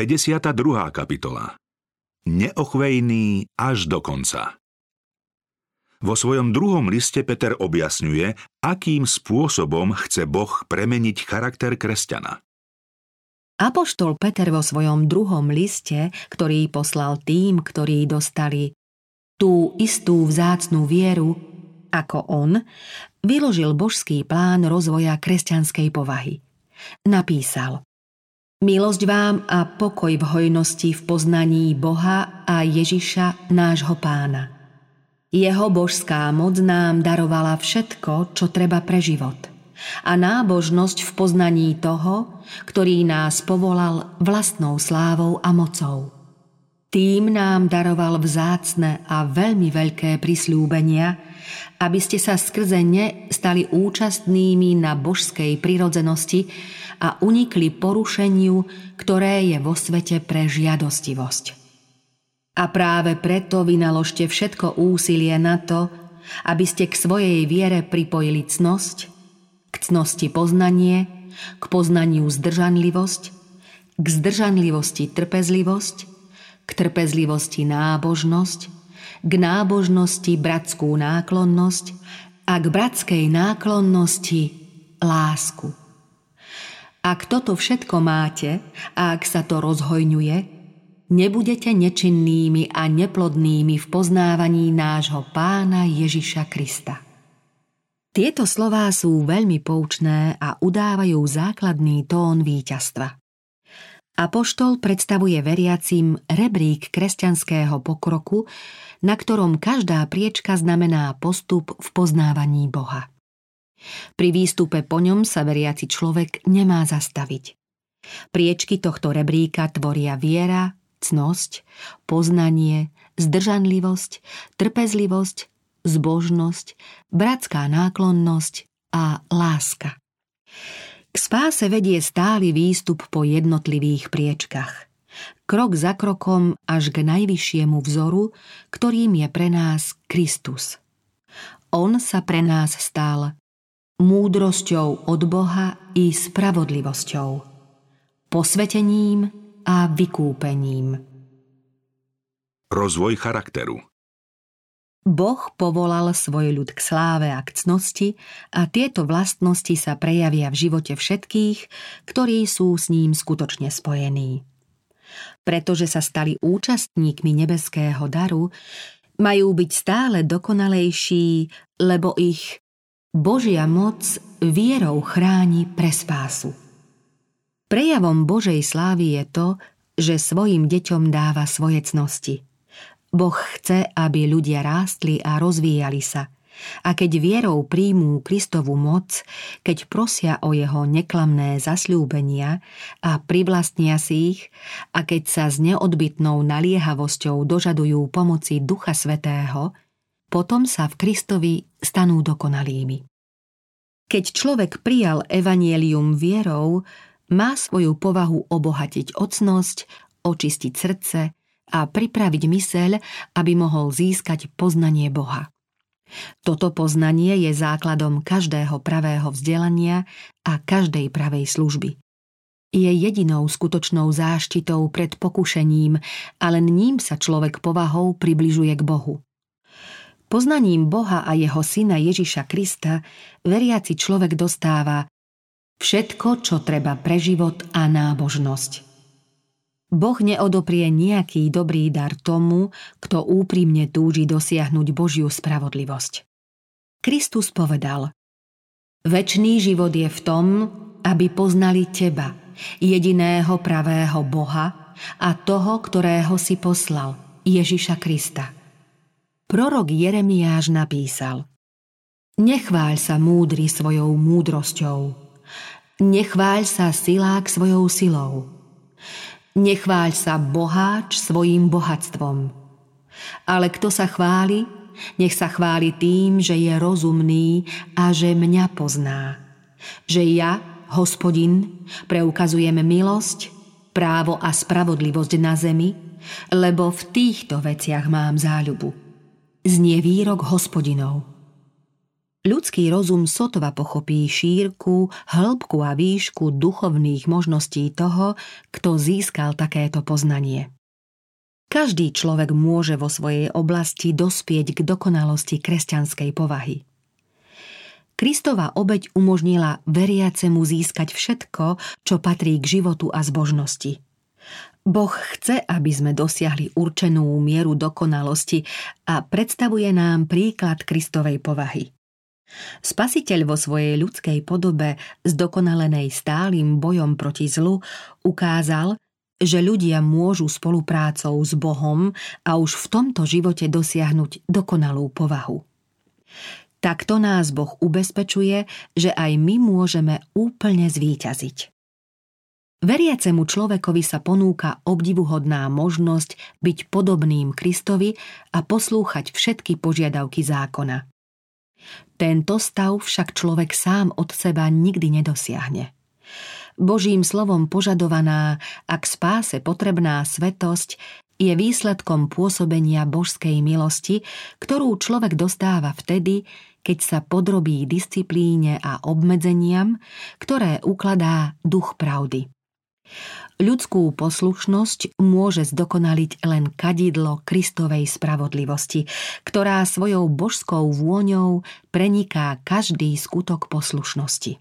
52. kapitola Neochvejný až do konca Vo svojom druhom liste Peter objasňuje, akým spôsobom chce Boh premeniť charakter kresťana. Apoštol Peter vo svojom druhom liste, ktorý poslal tým, ktorí dostali tú istú vzácnú vieru ako on, vyložil božský plán rozvoja kresťanskej povahy. Napísal Milosť vám a pokoj v hojnosti v poznaní Boha a Ježiša, nášho pána. Jeho božská moc nám darovala všetko, čo treba pre život – a nábožnosť v poznaní toho, ktorý nás povolal vlastnou slávou a mocou. Tým nám daroval vzácne a veľmi veľké prislúbenia, aby ste sa skrze ne stali účastnými na božskej prirodzenosti a unikli porušeniu, ktoré je vo svete pre žiadostivosť. A práve preto vynaložte všetko úsilie na to, aby ste k svojej viere pripojili cnosť, k cnosti poznanie, k poznaniu zdržanlivosť, k zdržanlivosti trpezlivosť, k trpezlivosti nábožnosť, k nábožnosti bratskú náklonnosť a k bratskej náklonnosti lásku. Ak toto všetko máte a ak sa to rozhojňuje, nebudete nečinnými a neplodnými v poznávaní nášho pána Ježiša Krista. Tieto slová sú veľmi poučné a udávajú základný tón víťazstva. Apoštol predstavuje veriacim rebrík kresťanského pokroku, na ktorom každá priečka znamená postup v poznávaní Boha. Pri výstupe po ňom sa veriaci človek nemá zastaviť. Priečky tohto rebríka tvoria viera, cnosť, poznanie, zdržanlivosť, trpezlivosť, zbožnosť, bratská náklonnosť a láska. K spáse vedie stály výstup po jednotlivých priečkach. Krok za krokom až k najvyššiemu vzoru, ktorým je pre nás Kristus. On sa pre nás stal múdrosťou od Boha i spravodlivosťou, posvetením a vykúpením. Rozvoj charakteru Boh povolal svoj ľud k sláve a k cnosti a tieto vlastnosti sa prejavia v živote všetkých, ktorí sú s ním skutočne spojení. Pretože sa stali účastníkmi nebeského daru, majú byť stále dokonalejší, lebo ich Božia moc vierou chráni pre spásu. Prejavom Božej slávy je to, že svojim deťom dáva svoje cnosti – Boh chce, aby ľudia rástli a rozvíjali sa. A keď vierou príjmú Kristovú moc, keď prosia o jeho neklamné zasľúbenia a privlastnia si ich, a keď sa s neodbitnou naliehavosťou dožadujú pomoci Ducha Svetého, potom sa v Kristovi stanú dokonalými. Keď človek prijal evanielium vierou, má svoju povahu obohatiť ocnosť, očistiť srdce, a pripraviť myseľ, aby mohol získať poznanie Boha. Toto poznanie je základom každého pravého vzdelania a každej pravej služby. Je jedinou skutočnou záštitou pred pokušením a len ním sa človek povahou približuje k Bohu. Poznaním Boha a jeho syna Ježiša Krista veriaci človek dostáva všetko, čo treba pre život a nábožnosť. Boh neodoprie nejaký dobrý dar tomu, kto úprimne túži dosiahnuť Božiu spravodlivosť. Kristus povedal Večný život je v tom, aby poznali Teba, jediného pravého Boha a toho, ktorého si poslal, Ježiša Krista. Prorok Jeremiáš napísal Nechváľ sa múdry svojou múdrosťou, nechváľ sa silák svojou silou, Nechváľ sa boháč svojim bohatstvom. Ale kto sa chváli, nech sa chváli tým, že je rozumný a že mňa pozná. Že ja, hospodin, preukazujem milosť, právo a spravodlivosť na zemi, lebo v týchto veciach mám záľubu. Znie výrok hospodinov. Ľudský rozum sotva pochopí šírku, hĺbku a výšku duchovných možností toho, kto získal takéto poznanie. Každý človek môže vo svojej oblasti dospieť k dokonalosti kresťanskej povahy. Kristova obeď umožnila veriacemu získať všetko, čo patrí k životu a zbožnosti. Boh chce, aby sme dosiahli určenú mieru dokonalosti a predstavuje nám príklad Kristovej povahy. Spasiteľ vo svojej ľudskej podobe, zdokonalenej stálym bojom proti zlu, ukázal, že ľudia môžu spoluprácou s Bohom a už v tomto živote dosiahnuť dokonalú povahu. Takto nás Boh ubezpečuje, že aj my môžeme úplne zvíťaziť. Veriacemu človekovi sa ponúka obdivuhodná možnosť byť podobným Kristovi a poslúchať všetky požiadavky zákona. Tento stav však človek sám od seba nikdy nedosiahne. Božím slovom požadovaná a k spáse potrebná svetosť je výsledkom pôsobenia božskej milosti, ktorú človek dostáva vtedy, keď sa podrobí disciplíne a obmedzeniam, ktoré ukladá duch pravdy. Ľudskú poslušnosť môže zdokonaliť len kadidlo Kristovej spravodlivosti, ktorá svojou božskou vôňou preniká každý skutok poslušnosti.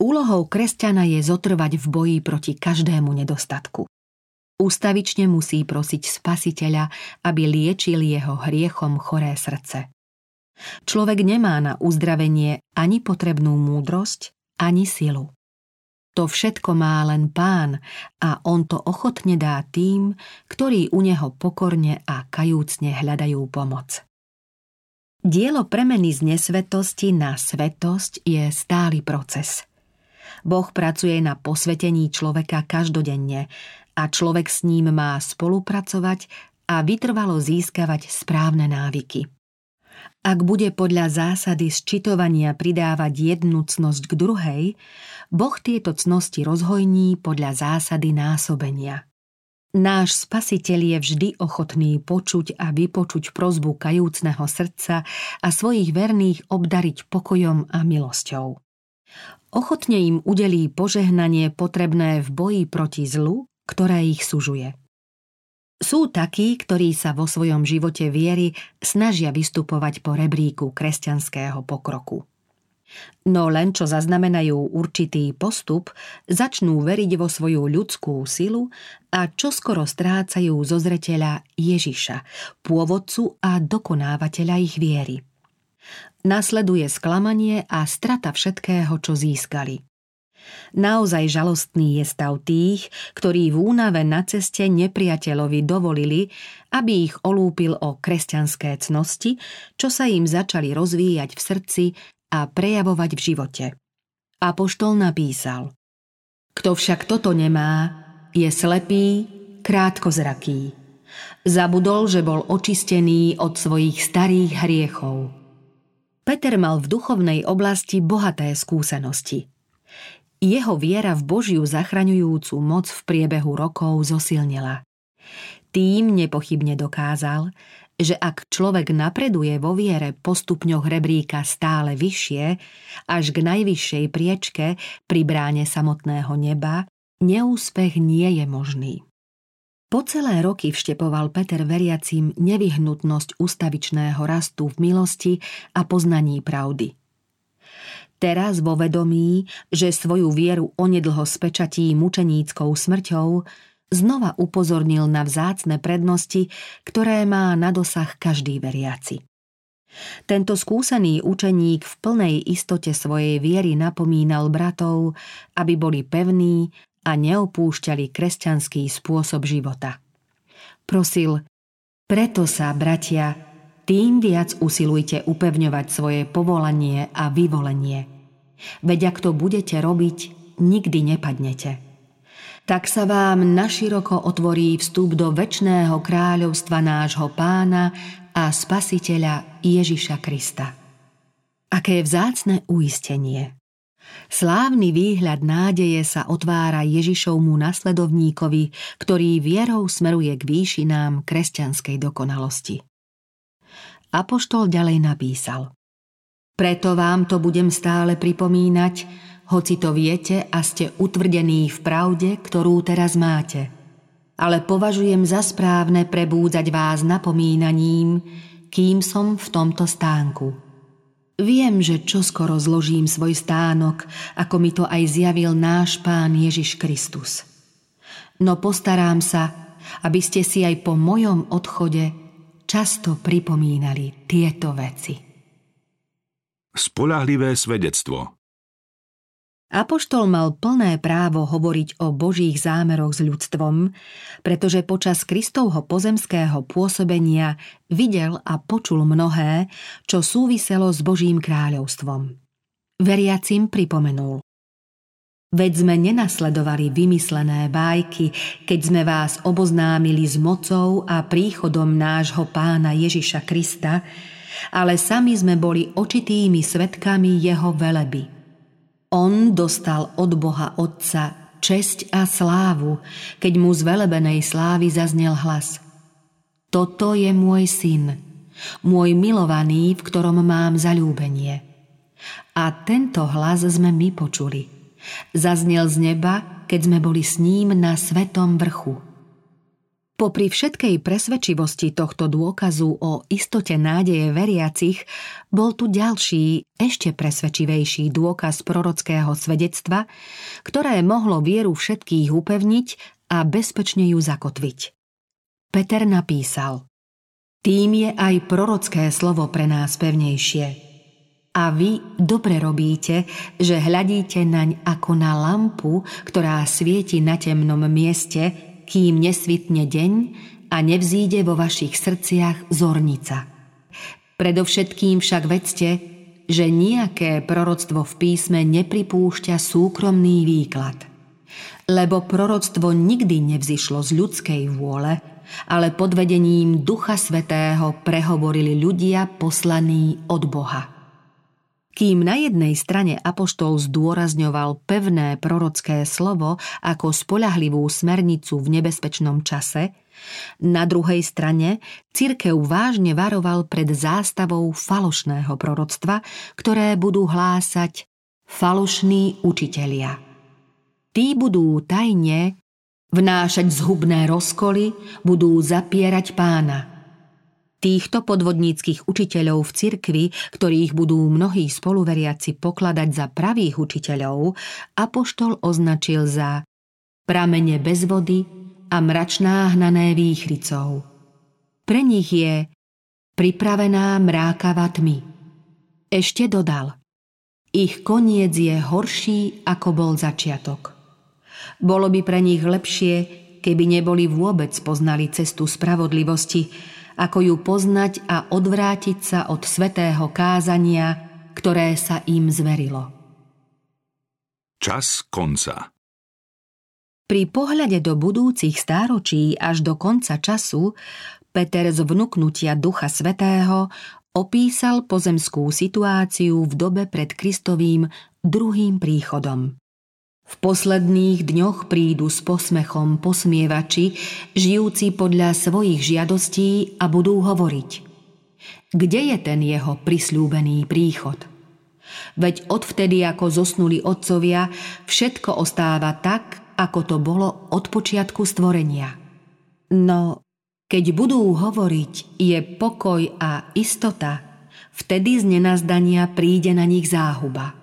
Úlohou kresťana je zotrvať v boji proti každému nedostatku. Ústavične musí prosiť spasiteľa, aby liečil jeho hriechom choré srdce. Človek nemá na uzdravenie ani potrebnú múdrosť, ani silu. To všetko má len pán a on to ochotne dá tým, ktorí u neho pokorne a kajúcne hľadajú pomoc. Dielo premeny z nesvetosti na svetosť je stály proces. Boh pracuje na posvetení človeka každodenne a človek s ním má spolupracovať a vytrvalo získavať správne návyky. Ak bude podľa zásady sčitovania pridávať jednu cnosť k druhej, Boh tieto cnosti rozhojní podľa zásady násobenia. Náš spasiteľ je vždy ochotný počuť a vypočuť prozbu kajúcneho srdca a svojich verných obdariť pokojom a milosťou. Ochotne im udelí požehnanie potrebné v boji proti zlu, ktoré ich sužuje. Sú takí, ktorí sa vo svojom živote viery snažia vystupovať po rebríku kresťanského pokroku. No len čo zaznamenajú určitý postup, začnú veriť vo svoju ľudskú silu a čoskoro strácajú zo zreteľa Ježiša, pôvodcu a dokonávateľa ich viery. Nasleduje sklamanie a strata všetkého, čo získali. Naozaj žalostný je stav tých, ktorí v únave na ceste nepriateľovi dovolili, aby ich olúpil o kresťanské cnosti, čo sa im začali rozvíjať v srdci a prejavovať v živote. Apoštol napísal Kto však toto nemá, je slepý, krátkozraký. Zabudol, že bol očistený od svojich starých hriechov. Peter mal v duchovnej oblasti bohaté skúsenosti – jeho viera v Božiu zachraňujúcu moc v priebehu rokov zosilnila. Tým nepochybne dokázal, že ak človek napreduje vo viere po stupňoch rebríka stále vyššie, až k najvyššej priečke pri bráne samotného neba, neúspech nie je možný. Po celé roky vštepoval Peter veriacim nevyhnutnosť ustavičného rastu v milosti a poznaní pravdy – Teraz vo vedomí, že svoju vieru onedlho spečatí mučeníckou smrťou, znova upozornil na vzácne prednosti, ktoré má na dosah každý veriaci. Tento skúsený učeník v plnej istote svojej viery napomínal bratov, aby boli pevní a neopúšťali kresťanský spôsob života. Prosil, preto sa, bratia, tým viac usilujte upevňovať svoje povolanie a vyvolenie. Veď ak to budete robiť, nikdy nepadnete. Tak sa vám naširoko otvorí vstup do väčšného kráľovstva nášho pána a spasiteľa Ježiša Krista. Aké vzácne uistenie. Slávny výhľad nádeje sa otvára Ježišovmu nasledovníkovi, ktorý vierou smeruje k výšinám kresťanskej dokonalosti. Apoštol ďalej napísal Preto vám to budem stále pripomínať, hoci to viete a ste utvrdení v pravde, ktorú teraz máte. Ale považujem za správne prebúdzať vás napomínaním, kým som v tomto stánku. Viem, že čoskoro zložím svoj stánok, ako mi to aj zjavil náš Pán Ježiš Kristus. No postarám sa, aby ste si aj po mojom odchode často pripomínali tieto veci. Spolahlivé svedectvo Apoštol mal plné právo hovoriť o Božích zámeroch s ľudstvom, pretože počas Kristovho pozemského pôsobenia videl a počul mnohé, čo súviselo s Božím kráľovstvom. Veriacim pripomenul. Veď sme nenasledovali vymyslené bájky, keď sme vás oboznámili s mocou a príchodom nášho pána Ježiša Krista, ale sami sme boli očitými svetkami jeho veleby – on dostal od Boha Otca česť a slávu, keď mu z velebenej slávy zaznel hlas. Toto je môj syn, môj milovaný, v ktorom mám zalúbenie. A tento hlas sme my počuli. Zaznel z neba, keď sme boli s ním na svetom vrchu. Popri všetkej presvedčivosti tohto dôkazu o istote nádeje veriacich, bol tu ďalší, ešte presvedčivejší dôkaz prorockého svedectva, ktoré mohlo vieru všetkých upevniť a bezpečne ju zakotviť. Peter napísal Tým je aj prorocké slovo pre nás pevnejšie. A vy dobre robíte, že hľadíte naň ako na lampu, ktorá svieti na temnom mieste, kým nesvitne deň a nevzíde vo vašich srdciach zornica. Predovšetkým však vedzte, že nejaké proroctvo v písme nepripúšťa súkromný výklad. Lebo proroctvo nikdy nevzišlo z ľudskej vôle, ale pod vedením Ducha Svetého prehovorili ľudia poslaní od Boha. Kým na jednej strane apoštol zdôrazňoval pevné prorocké slovo ako spolahlivú smernicu v nebezpečnom čase, na druhej strane cirkev vážne varoval pred zástavou falošného proroctva, ktoré budú hlásať falošní učitelia. Tí budú tajne vnášať zhubné rozkoly, budú zapierať pána – Týchto podvodníckých učiteľov v cirkvi, ktorých budú mnohí spoluveriaci pokladať za pravých učiteľov, apoštol označil za pramene bez vody a mračná hnané výchricou. Pre nich je pripravená mrákava tmy. Ešte dodal, ich koniec je horší, ako bol začiatok. Bolo by pre nich lepšie, keby neboli vôbec poznali cestu spravodlivosti, ako ju poznať a odvrátiť sa od svetého kázania, ktoré sa im zverilo. Čas konca Pri pohľade do budúcich stáročí až do konca času Peter z vnúknutia Ducha Svetého opísal pozemskú situáciu v dobe pred Kristovým druhým príchodom. V posledných dňoch prídu s posmechom posmievači, žijúci podľa svojich žiadostí a budú hovoriť. Kde je ten jeho prisľúbený príchod? Veď odvtedy, ako zosnuli otcovia, všetko ostáva tak, ako to bolo od počiatku stvorenia. No, keď budú hovoriť, je pokoj a istota, vtedy z nenazdania príde na nich záhuba –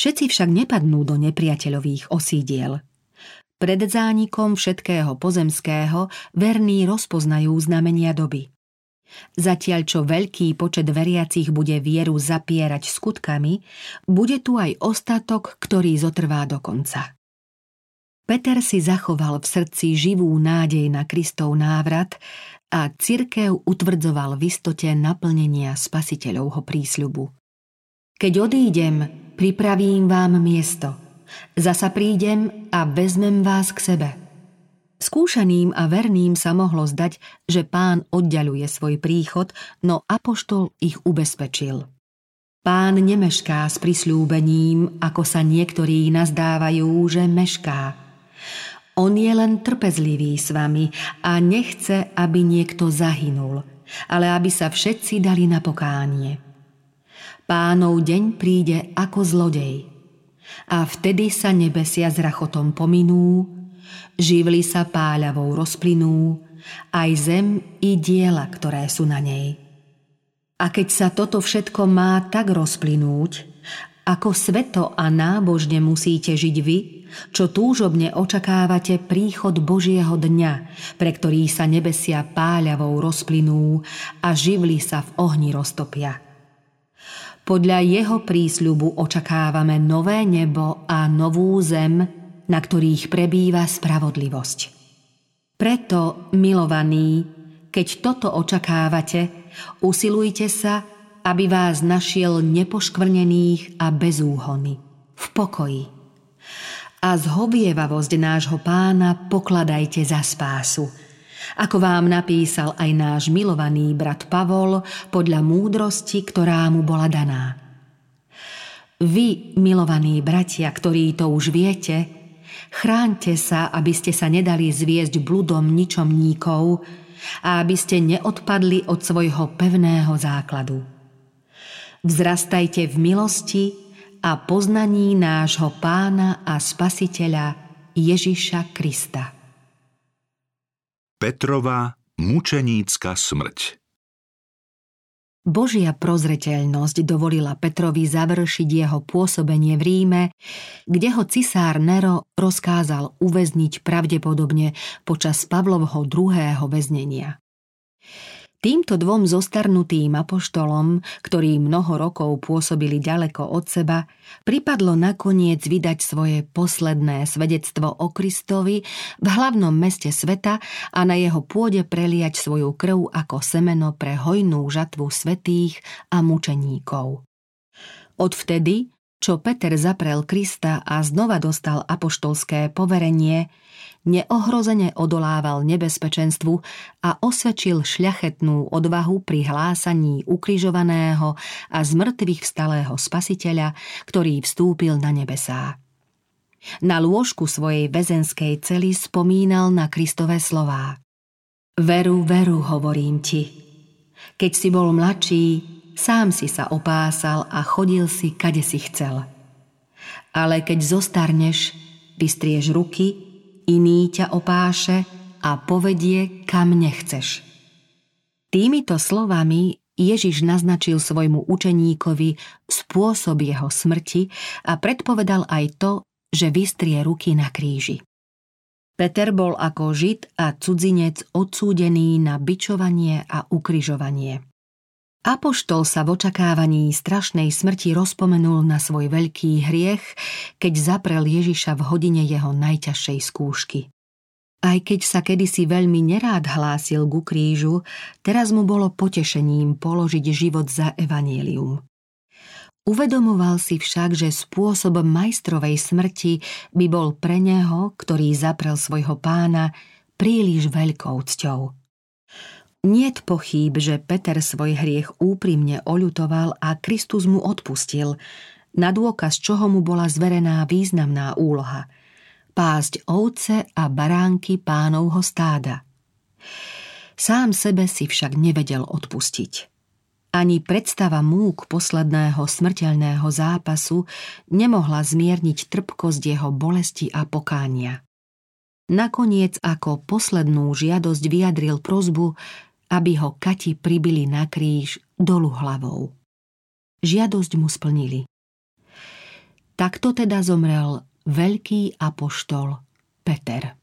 Všetci však nepadnú do nepriateľových osídiel. Pred zánikom všetkého pozemského verní rozpoznajú znamenia doby. Zatiaľ čo veľký počet veriacich bude vieru zapierať skutkami, bude tu aj ostatok, ktorý zotrvá do konca. Peter si zachoval v srdci živú nádej na Kristov návrat a cirkev utvrdzoval v istote naplnenia spasiteľovho prísľubu. Keď odídem, pripravím vám miesto. Zasa prídem a vezmem vás k sebe. Skúšaným a verným sa mohlo zdať, že pán oddialuje svoj príchod, no apoštol ich ubezpečil. Pán nemešká s prisľúbením, ako sa niektorí nazdávajú, že mešká. On je len trpezlivý s vami a nechce, aby niekto zahynul, ale aby sa všetci dali na pokánie. Pánov deň príde ako zlodej. A vtedy sa nebesia s rachotom pominú, živly sa páľavou rozplynú, aj zem i diela, ktoré sú na nej. A keď sa toto všetko má tak rozplynúť, ako sveto a nábožne musíte žiť vy, čo túžobne očakávate príchod Božieho dňa, pre ktorý sa nebesia páľavou rozplynú a živly sa v ohni roztopia. Podľa jeho prísľubu očakávame nové nebo a novú zem, na ktorých prebýva spravodlivosť. Preto, milovaní, keď toto očakávate, usilujte sa, aby vás našiel nepoškvrnených a bezúhony, v pokoji. A zhovievavosť nášho pána pokladajte za spásu, ako vám napísal aj náš milovaný brat Pavol podľa múdrosti, ktorá mu bola daná. Vy, milovaní bratia, ktorí to už viete, Chráňte sa, aby ste sa nedali zviesť bludom ničomníkov a aby ste neodpadli od svojho pevného základu. Vzrastajte v milosti a poznaní nášho pána a spasiteľa Ježiša Krista. Petrova mučenícka smrť Božia prozreteľnosť dovolila Petrovi završiť jeho pôsobenie v Ríme, kde ho cisár Nero rozkázal uväzniť pravdepodobne počas Pavlovho druhého väznenia. Týmto dvom zostarnutým apoštolom, ktorí mnoho rokov pôsobili ďaleko od seba, pripadlo nakoniec vydať svoje posledné svedectvo o Kristovi v hlavnom meste sveta a na jeho pôde preliať svoju krv ako semeno pre hojnú žatvu svetých a mučeníkov. Odvtedy, čo Peter zaprel Krista a znova dostal apoštolské poverenie, neohrozene odolával nebezpečenstvu a osvedčil šľachetnú odvahu pri hlásaní ukrižovaného a z mŕtvych vstalého spasiteľa, ktorý vstúpil na nebesá. Na lôžku svojej väzenskej cely spomínal na Kristové slová. Veru, veru, hovorím ti. Keď si bol mladší, sám si sa opásal a chodil si, kade si chcel. Ale keď zostarneš, vystrieš ruky iný ťa opáše a povedie, kam nechceš. Týmito slovami Ježiš naznačil svojmu učeníkovi spôsob jeho smrti a predpovedal aj to, že vystrie ruky na kríži. Peter bol ako žid a cudzinec odsúdený na bičovanie a ukrižovanie. Apoštol sa v očakávaní strašnej smrti rozpomenul na svoj veľký hriech, keď zaprel Ježiša v hodine jeho najťažšej skúšky. Aj keď sa kedysi veľmi nerád hlásil ku krížu, teraz mu bolo potešením položiť život za evanielium. Uvedomoval si však, že spôsob majstrovej smrti by bol pre neho, ktorý zaprel svojho pána, príliš veľkou cťou. Niet pochýb, že Peter svoj hriech úprimne oľutoval a Kristus mu odpustil, na dôkaz čoho mu bola zverená významná úloha – pásť ovce a baránky pánovho stáda. Sám sebe si však nevedel odpustiť. Ani predstava múk posledného smrteľného zápasu nemohla zmierniť trpkosť jeho bolesti a pokánia. Nakoniec ako poslednú žiadosť vyjadril prozbu, aby ho Kati pribili na kríž dolu hlavou. Žiadosť mu splnili. Takto teda zomrel veľký apoštol Peter.